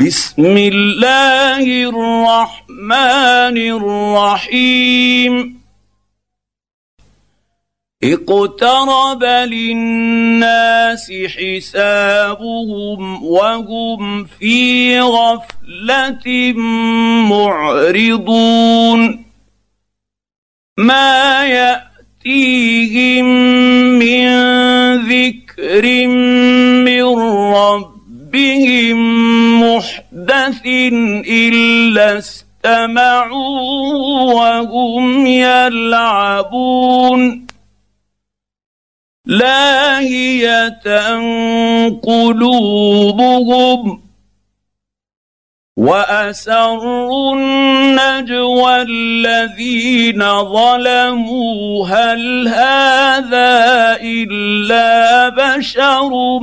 بسم الله الرحمن الرحيم. اقترب للناس حسابهم وهم في غفلة معرضون. ما يأتيهم من ذكر من ربهم محدث الا استمعوا وهم يلعبون لاهيه قلوبهم واسروا النجوى الذين ظلموا هل هذا الا بشر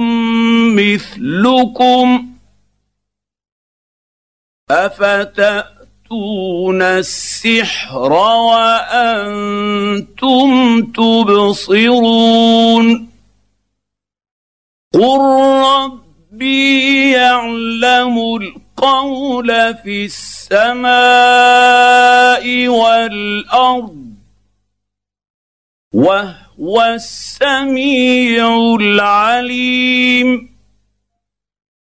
مثلكم أفتأتون السحر وأنتم تبصرون قل ربي يعلم القول في السماء والأرض وهو السميع العليم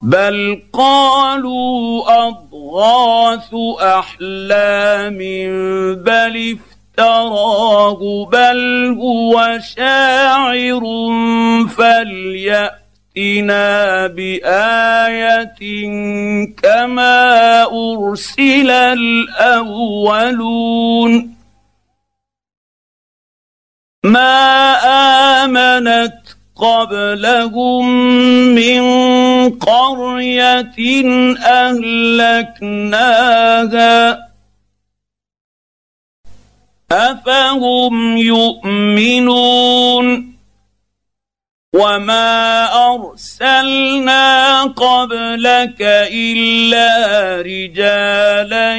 بل قالوا اضغاث احلام بل افتراه بل هو شاعر فلياتنا بايه كما ارسل الاولون ما امنت قبلهم من قريه اهلكناها افهم يؤمنون وما ارسلنا قبلك الا رجالا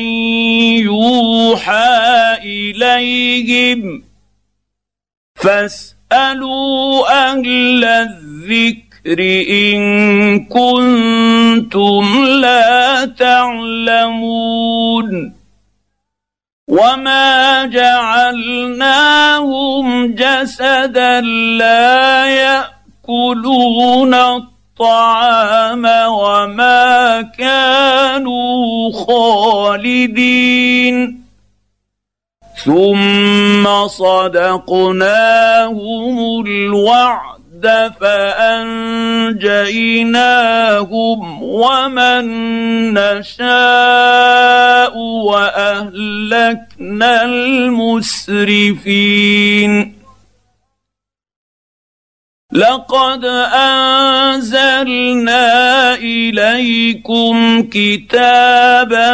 يوحى اليهم فاسالوا أهل الذكر إن كنتم لا تعلمون وما جعلناهم جسدا لا يأكلون الطعام وما كانوا خالدين ثم صدقناهم الوعد فأنجيناهم ومن نشاء وأهلكنا المسرفين لقد أنزلنا إليكم كتابا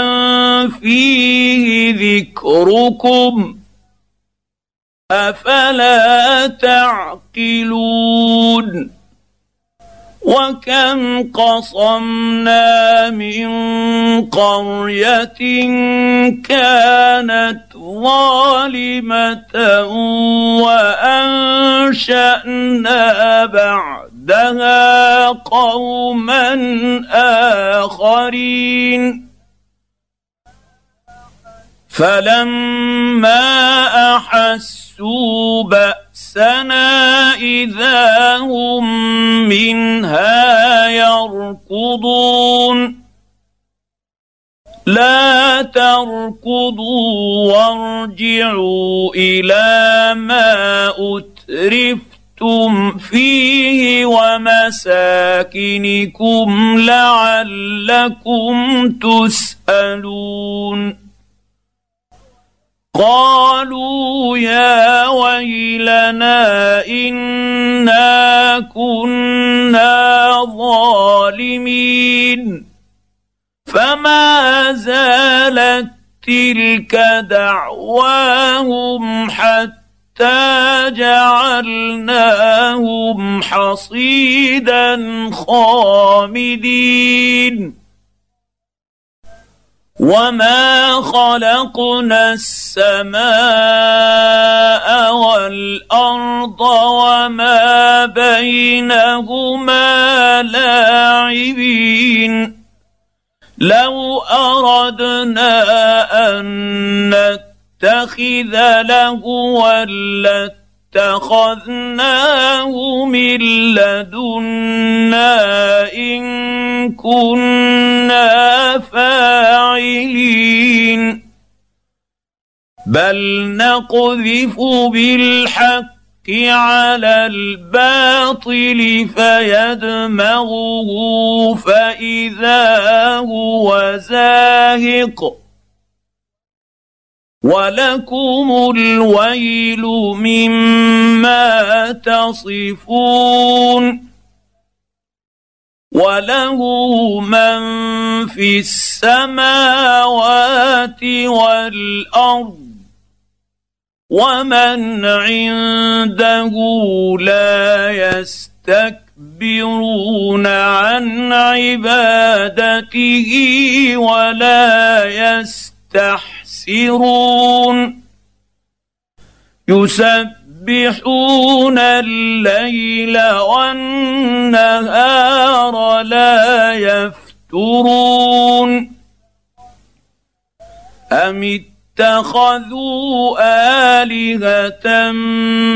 فيه ذكركم. أفلا تعقلون؟ وكم قصمنا من قريه كانت ظالمه وانشانا بعدها قوما اخرين فلما احسوا باسنا اذا هم منها يركضون لا تركضوا وارجعوا إلى ما اترفتم فيه ومساكنكم لعلكم تسالون قالوا يا ويلنا إنا كنا ظالمين. فما زالت تلك دعواهم حتى جعلناهم حصيدا خامدين. وما خلقنا السماء والارض وما بينهما لاعبين لو اردنا ان نتخذ لهوا لاتخذناه من لدنا إن كنا فاعلين. بل نقذف بالحق على الباطل فيدمغه فإذا هو زاهق. ولكم الويل مما تصفون وله من في السماوات والارض ومن عنده لا يستكبرون عن عبادته ولا يستحسرون يسبحون الليل والنهار لا يفترون. أم اتخذوا آلهة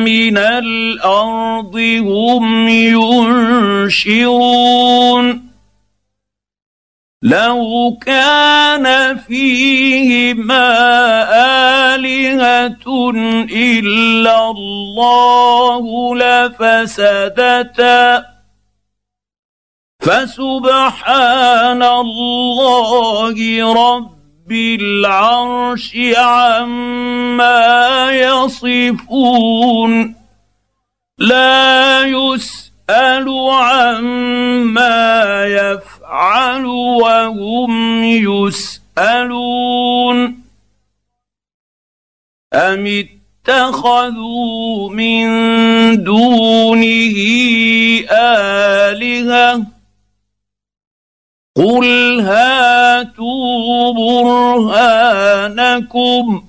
من الأرض هم ينشرون؟ لو كان فيهما الهه الا الله لفسدتا فسبحان الله رب بالعرش عما يصفون لا يسال عما يفعل وهم يسألون. أم اتخذوا من دونه آلهة؟ قل هاتوا برهانكم.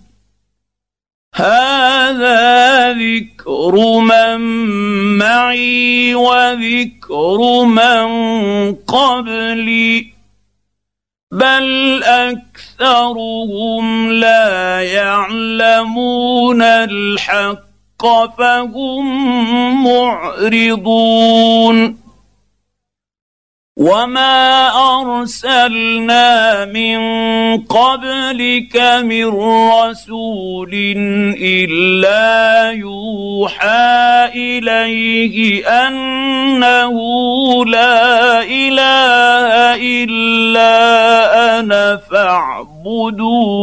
هذا ذكر من معي وذكر من قبلي. بل أكثرهم لا يعلمون الحق فهم معرضون. وما ارسلنا من قبلك من رسول الا يوحى اليه انه لا اله الا أنا فاعبدون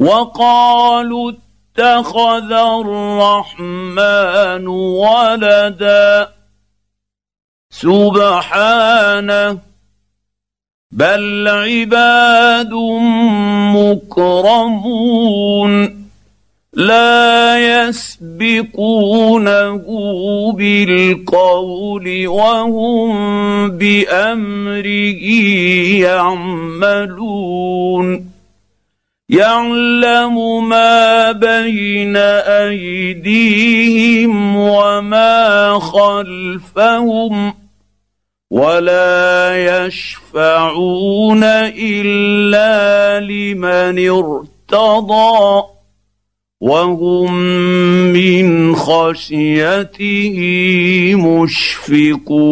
وقالوا اتخذ الرحمن ولدا سبحانه بل عباد مكرمون لا يسبقونه بالقول وهم بأمره يعملون. يعلم ما بين أيديهم وما خلفهم. ولا يشفعون الا لمن ارتضى وهم من خشيته مشفقون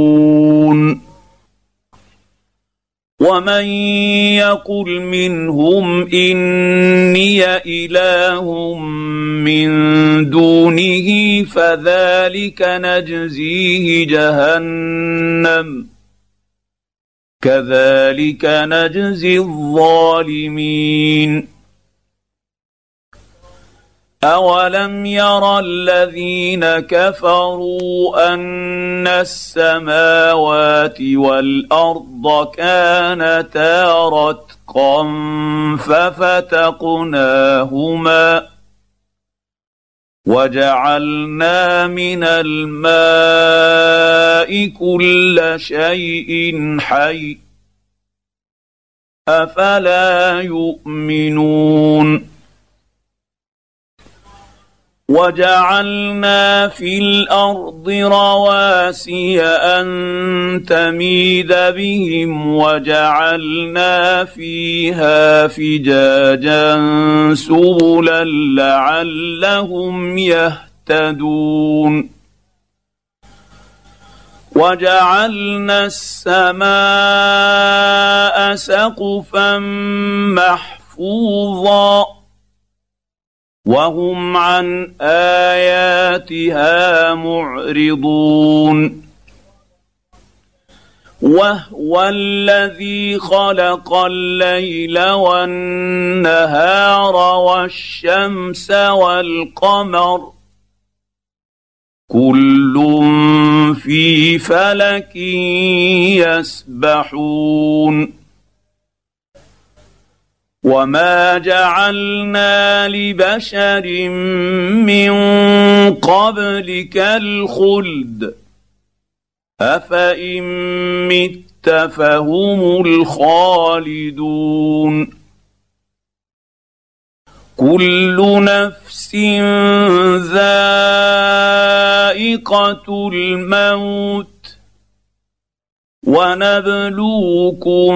ومن يقل منهم اني اله من دونه فذلك نجزيه جهنم كذلك نجزي الظالمين. اولم ير الذين كفروا ان السماوات والارض كانتا رتقا ففتقناهما وجعلنا من الماء كل شيء حي. أفلا يؤمنون؟ وجعلنا في الأرض رواسي أن تميد بهم وجعلنا فيها فجاجا سبلا لعلهم يهتدون. وجعلنا السماء سقفا محفوظا. وهم عن آياتها معرضون. وهو الذي خلق الليل والنهار والشمس والقمر. كل في فلك يسبحون. وما جعلنا لبشر من قبلك الخلد افان مت فهم الخالدون كل نفس ذائقه الموت ونبلوكم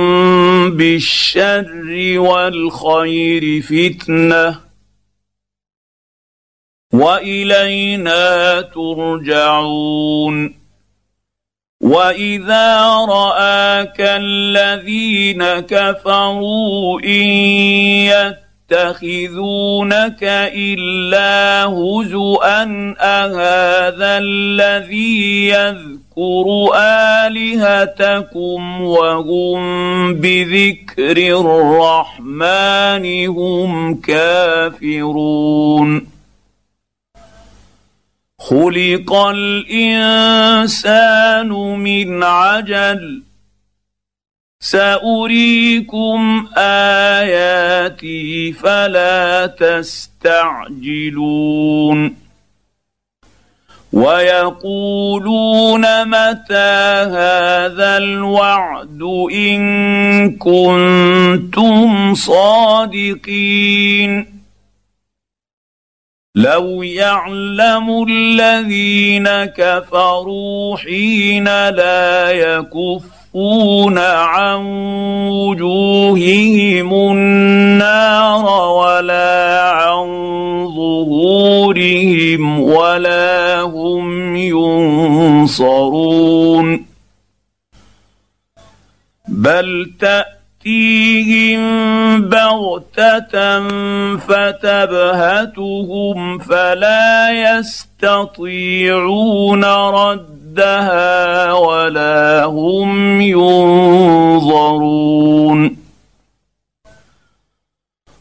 بالشر والخير فتنة وإلينا ترجعون وإذا رآك الذين كفروا إن يتخذونك إلا هزءا أهذا الذي يذكر اذكروا آلهتكم وهم بذكر الرحمن هم كافرون. خلق الإنسان من عجل. سأريكم آياتي فلا تستعجلون. ويقولون متى هذا الوعد إن كنتم صادقين؟ لو يعلم الذين كفروا حين لا يكفون عن وجوههم النار ولا عن ظهورهم ولا هم ينصرون. بل تأتيهم بغتة فتبهتهم فلا يستطيعون ردها ولا هم ينظرون.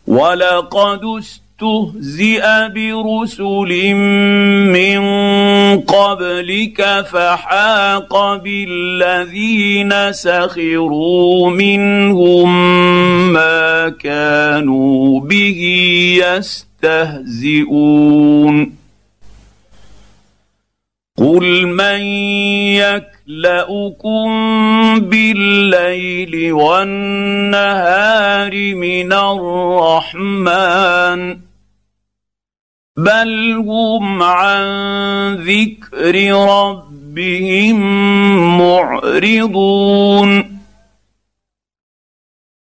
ولقد استهزئ برسل من قبلك فحاق بالذين سخروا منهم ما كانوا به يستهزئون. قل من يكلاكم بالليل والنهار من الرحمن بل هم عن ذكر ربهم معرضون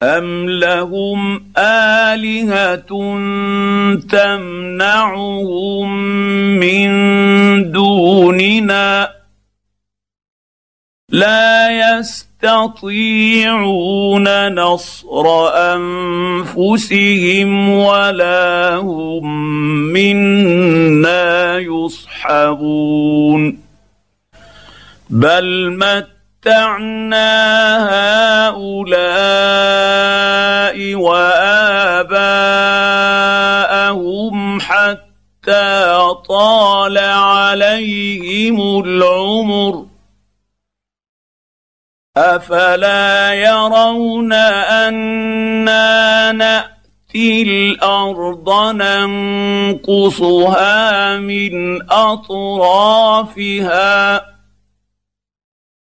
ام لهم الهه تمنعهم من دوننا لا يستطيعون نصر انفسهم ولا هم منا يصحبون بل متعنا هؤلاء وآباءهم حتى طال عليهم العمر. أفلا يرون أنا نأتي الأرض ننقصها من أطرافها؟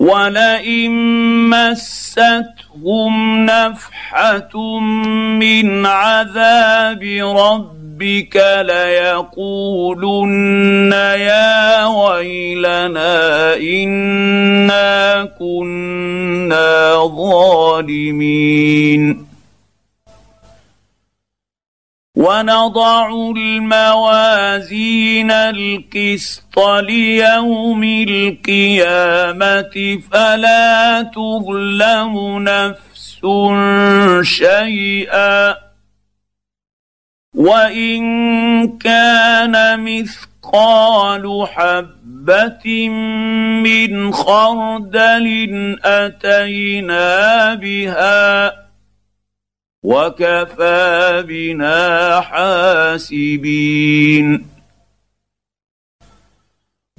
ولئن مستهم نفحه من عذاب ربك ليقولن يا ويلنا انا كنا ظالمين ونضع الموازين القسط ليوم القيامة فلا تظلم نفس شيئا. وإن كان مثقال حبة من خردل أتينا بها وكفى بنا حاسبين.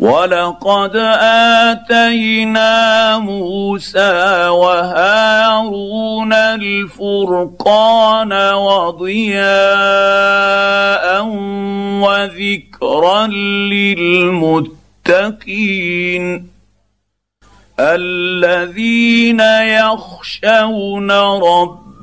ولقد آتينا موسى وهارون الفرقان وضياء وذكرا للمتقين الذين يخشون ربهم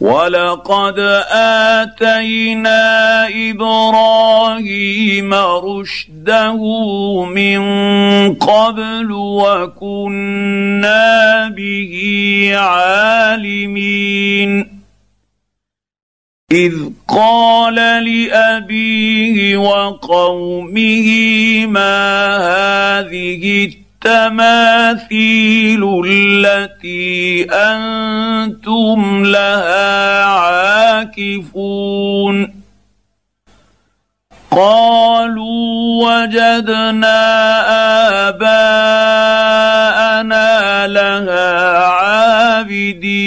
ولقد اتينا إبراهيم رشده من قبل وكنا به عالمين اذ قال لابيه وقومه ما هذه التماثيل التي أنتم لها عاكفون. قالوا وجدنا آباءنا لها عابدين.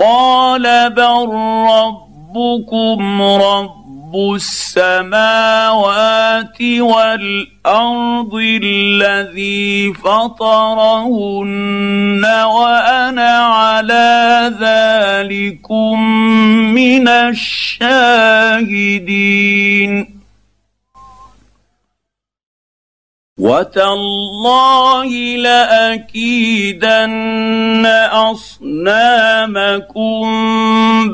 قال بل ربكم رب السماوات والارض الذي فطرهن وأنا على ذلكم من الشاهدين وتالله لاكيدن اصنامكم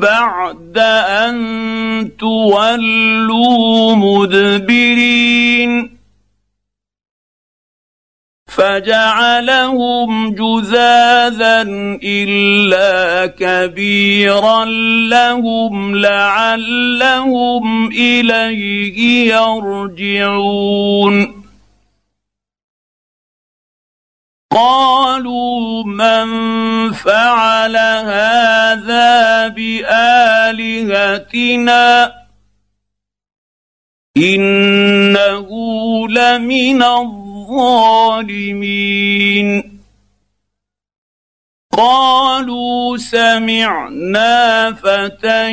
بعد ان تولوا مدبرين فجعلهم جذاذا الا كبيرا لهم لعلهم اليه يرجعون قالوا من فعل هذا بآلهتنا إنه لمن الظالمين. قالوا سمعنا فتى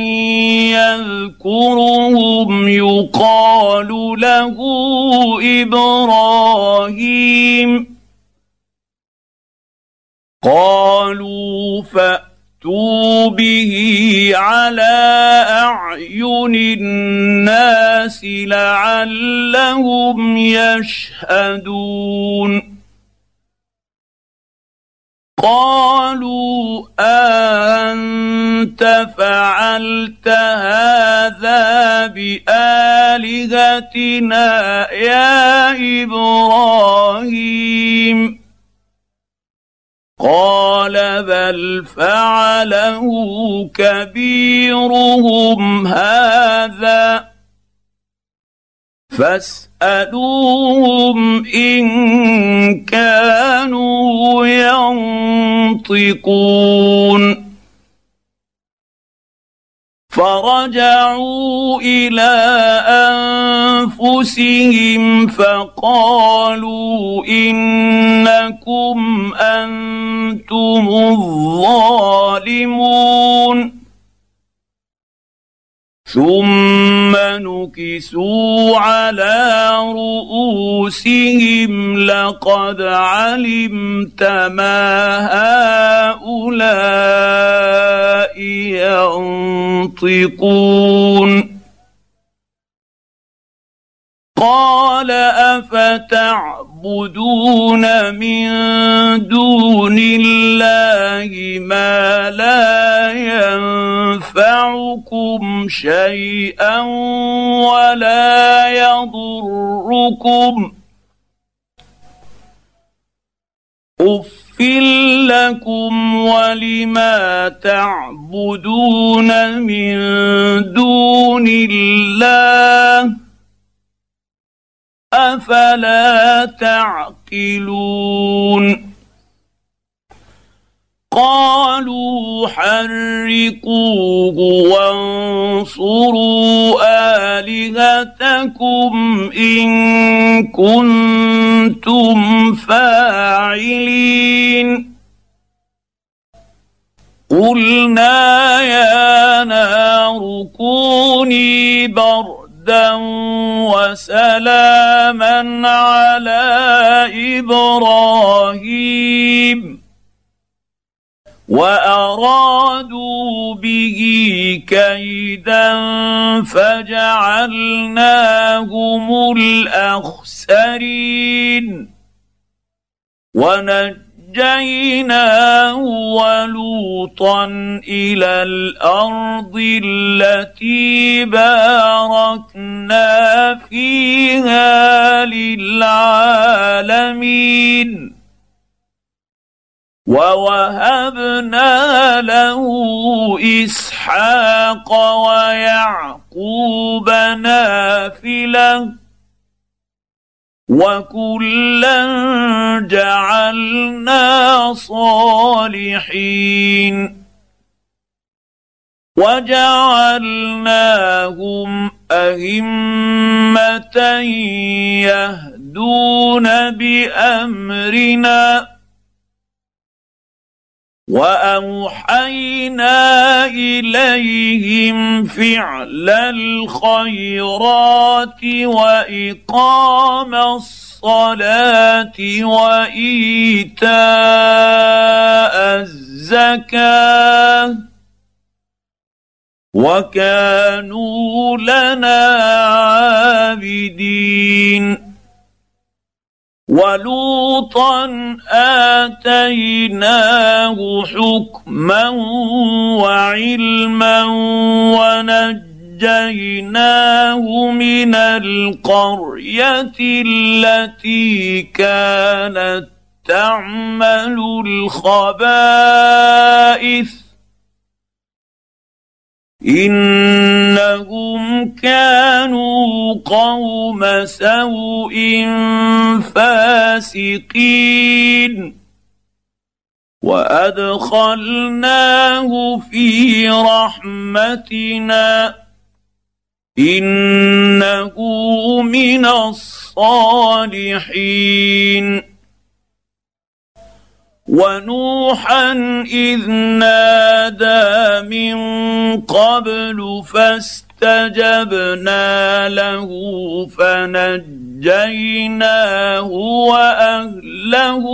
يذكرهم يقال له إبراهيم. قالوا فات فأتوا به على أعين الناس لعلهم يشهدون. قالوا انت فعلت هذا بآلهتنا يا إبراهيم؟ قال بل فعله كبيرهم هذا. فاسألوهم إن كانوا ينطقون. فرجعوا إلى أنفسهم فقالوا إنكم أنتم الظالمون. ثم نكسوا على رؤوسهم لقد علمت ما هؤلاء ينطقون قال افتعبدون من دون الله ما لا ينفعكم شيئا ولا يضركم. لكم ولما تعبدون من دون الله أفلا تعقلون قالوا حرقوه وانصروا آلهتكم إن كنتم فاعلين قلنا يا نار كوني بردا هدى وسلاما على إبراهيم وارادوا به كيدا فجعلناهم الاخسرين ونجد نجيناه ولوطا إلى الأرض التي باركنا فيها للعالمين ووهبنا له اسحاق ويعقوب نافله وكلا جعلنا صالحين وجعلناهم ائمه يهدون بامرنا وأوحينا إليهم فعل الخيرات وإقام الصلاة وإيتاء الزكاة وكانوا لنا عابدين. ولوطا اتيناه حكما وعلما ونجيناه من القريه التي كانت تعمل الخبائث إنهم كانوا قوم سوء فاسقين. وأدخلناه في رحمتنا. إنه من الصالحين. ونوحا إذ نادى من قبل فاستجبنا له فنجيناه وأهله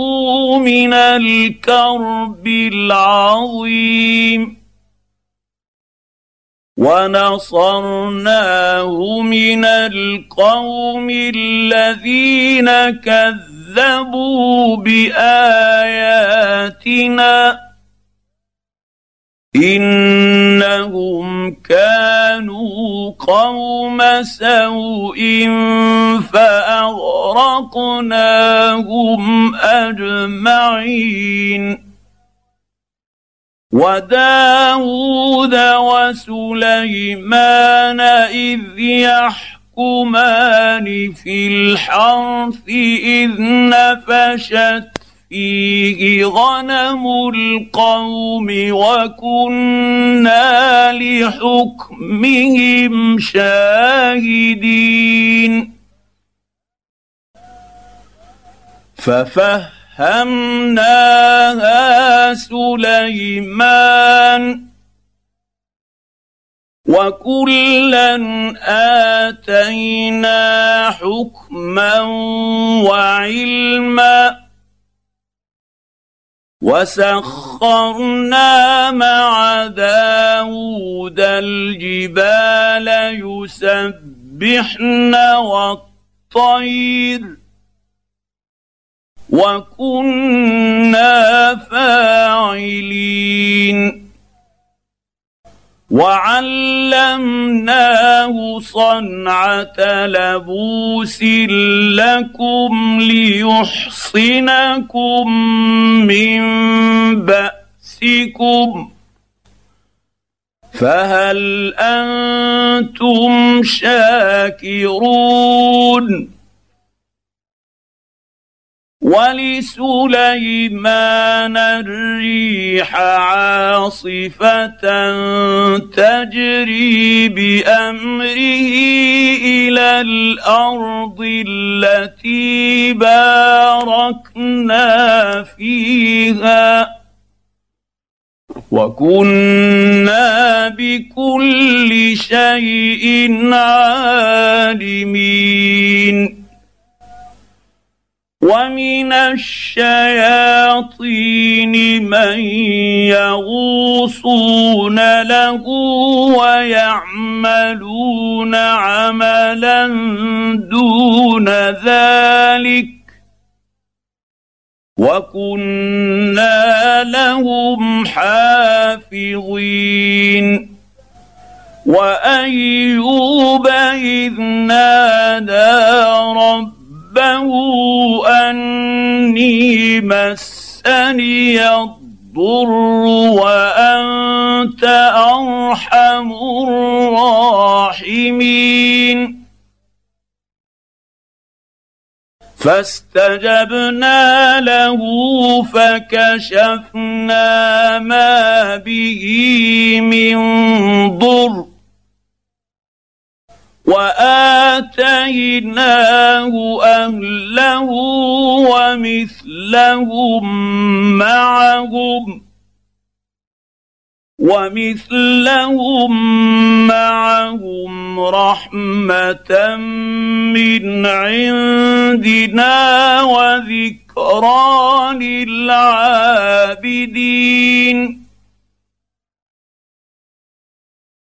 من الكرب العظيم ونصرناه من القوم الذين كذبوا باياتنا انهم كانوا قوم سوء فاغرقناهم اجمعين وداود وسليمان اذ يحكمان في الحرث إذ نفشت فيه غنم القوم وكنا لحكمهم شاهدين. ففهم ففهمناها سليمان. وكلا اتينا حكما وعلما وسخرنا مع داود الجبال يسبحن والطير وكنا فاعلين وعلمناه صنعه لبوس لكم ليحصنكم من باسكم فهل أنتم شاكرون ولسليمان الريح عاصفة تجري بأمره إلى الأرض التي باركنا فيها. وكنا بكل شيء عالمين. ومن الشياطين من يغوصون له ويعملون عملا دون ذلك وكنا لهم حافظين وايوب اذ نادى رب ربه أني مسني الضر وأنت أرحم الراحمين. فاستجبنا له فكشفنا ما به من ضر. وآتيناه أهله ومثلهم معهم ومثلهم معهم رحمة من عندنا وذكرى للعابدين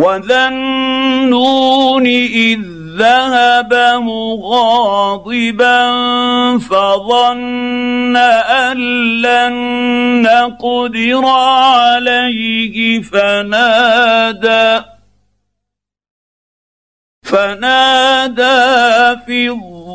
وذا النون اذ ذهب مغاضبا فظن ان لن نقدر عليه فنادى فنادى في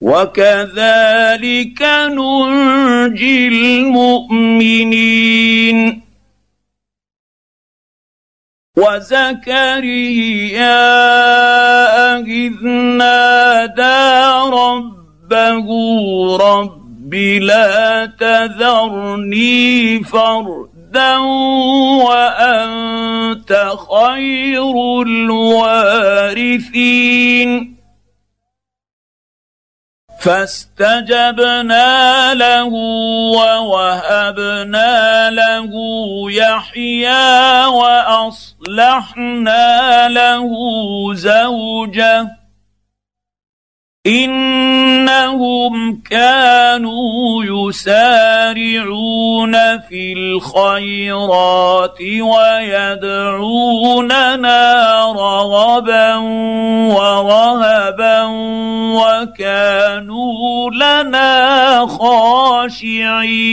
وكذلك ننجي المؤمنين وزكريا اذ نادى ربه رب لا تذرني فردا وانت خير الوارثين فاستجبنا له ووهبنا له يحيى وأصلحنا له زوجه إنهم كانوا يسارعون في الخيرات ويدعوننا رغبا ورهبا وكانوا لنا خاشعين.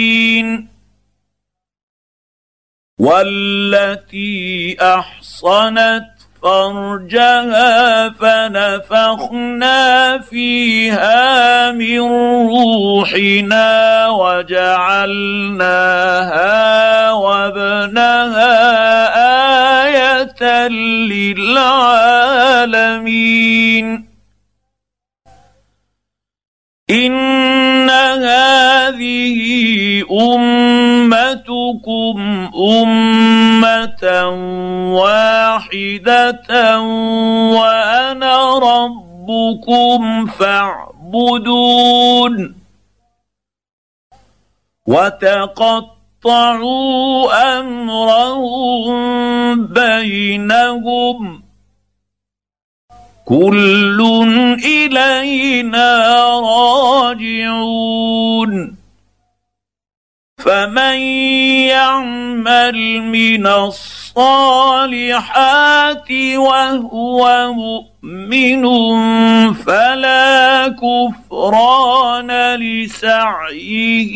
والتي أحصنت فرجها فنفخنا فيها من روحنا وجعلناها وابنها آية للعالمين. هذه أمتكم أمة واحدة وأنا ربكم فاعبدون وتقطعوا أمرهم بينهم كل إلينا راجعون فمن يعمل من الصالحات وهو مؤمن فلا كفران لسعيه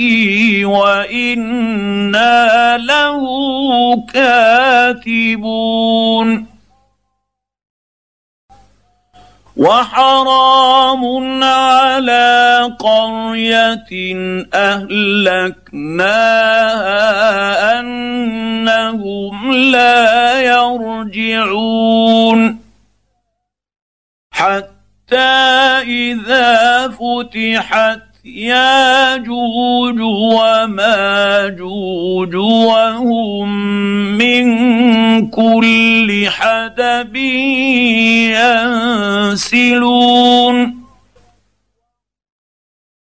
وأنا له كاتبون وحرام على قرية أهلكناها أنهم لا يرجعون. حتى إذا فتحت ياجوج وماجوج وهم من كل حدب ينسلون.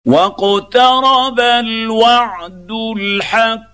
واقترب الوعد الحق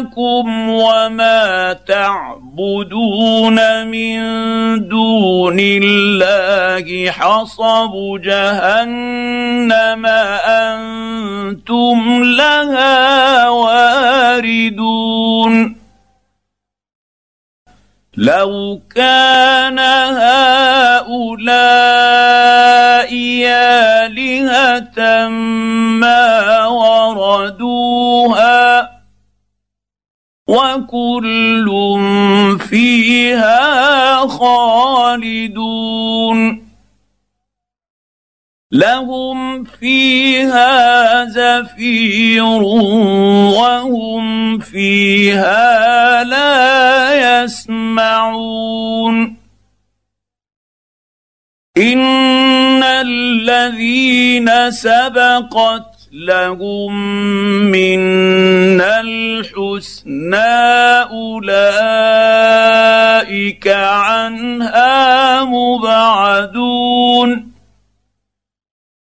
انكم وما تعبدون من دون الله حصب جهنم أنتم لها واردون. لو كان هؤلاء آلهة ما وردوها وكل فيها خالدون. لهم فيها زفير وهم فيها لا يسمعون. إن الذين سبقت لهم منا الحسنى أولئك عنها مبعدون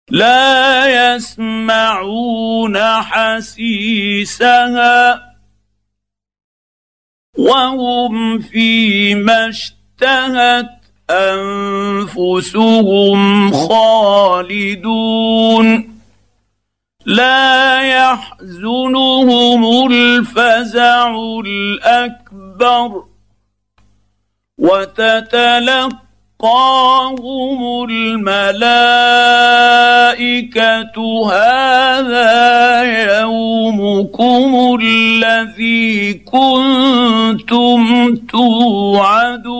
لا يسمعون حسيسها وهم فيما اشتهت أنفسهم خالدون لا يحزنهم الفزع الأكبر وتتلقى وقاهم الملائكة هذا يومكم الذي كنتم توعدون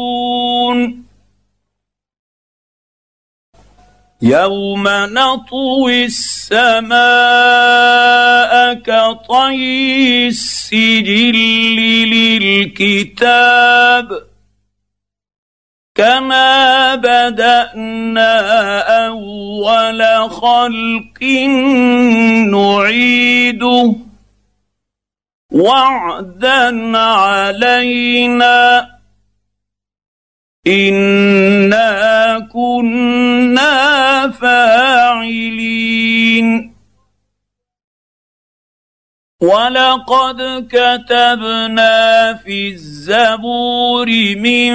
يوم نطوي السماء كطي السجل للكتاب كما بدانا اول خلق نعيده وعدا علينا انا كنا فاعلين ولقد كتبنا في الزبور من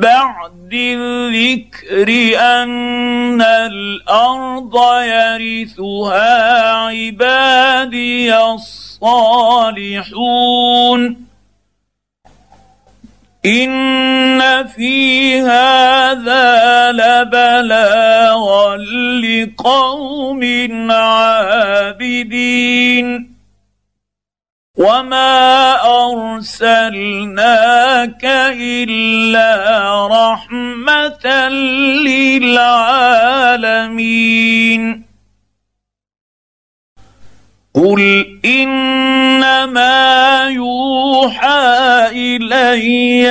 بعد الذكر ان الأرض يرثها عبادي الصالحون. ان في هذا لبلاغا لقوم عابدين وما ارسلناك الا رحمه للعالمين قل انما يوحى الي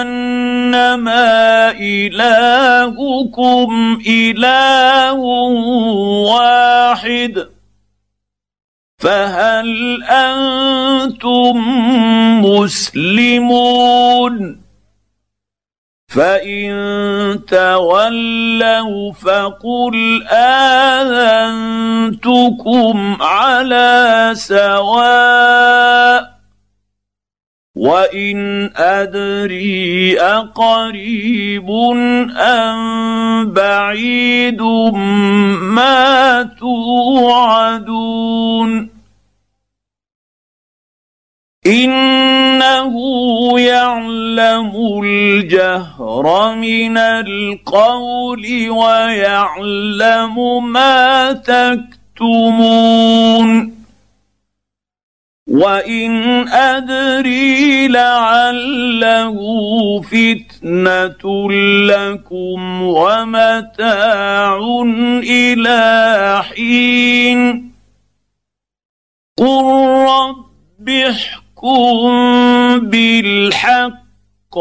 انما الهكم اله واحد فهل أنتم مسلمون فان تولوا فقل اذنتكم على سواء وان ادري اقريب ام بعيد ما توعدون إنه يعلم الجهر من القول ويعلم ما تكتمون. وإن أدري لعله فتنة لكم ومتاع إلى حين. قل رب احكم بالحق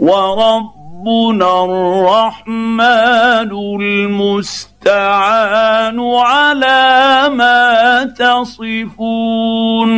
وربنا الرحمن المستعان على ما تصفون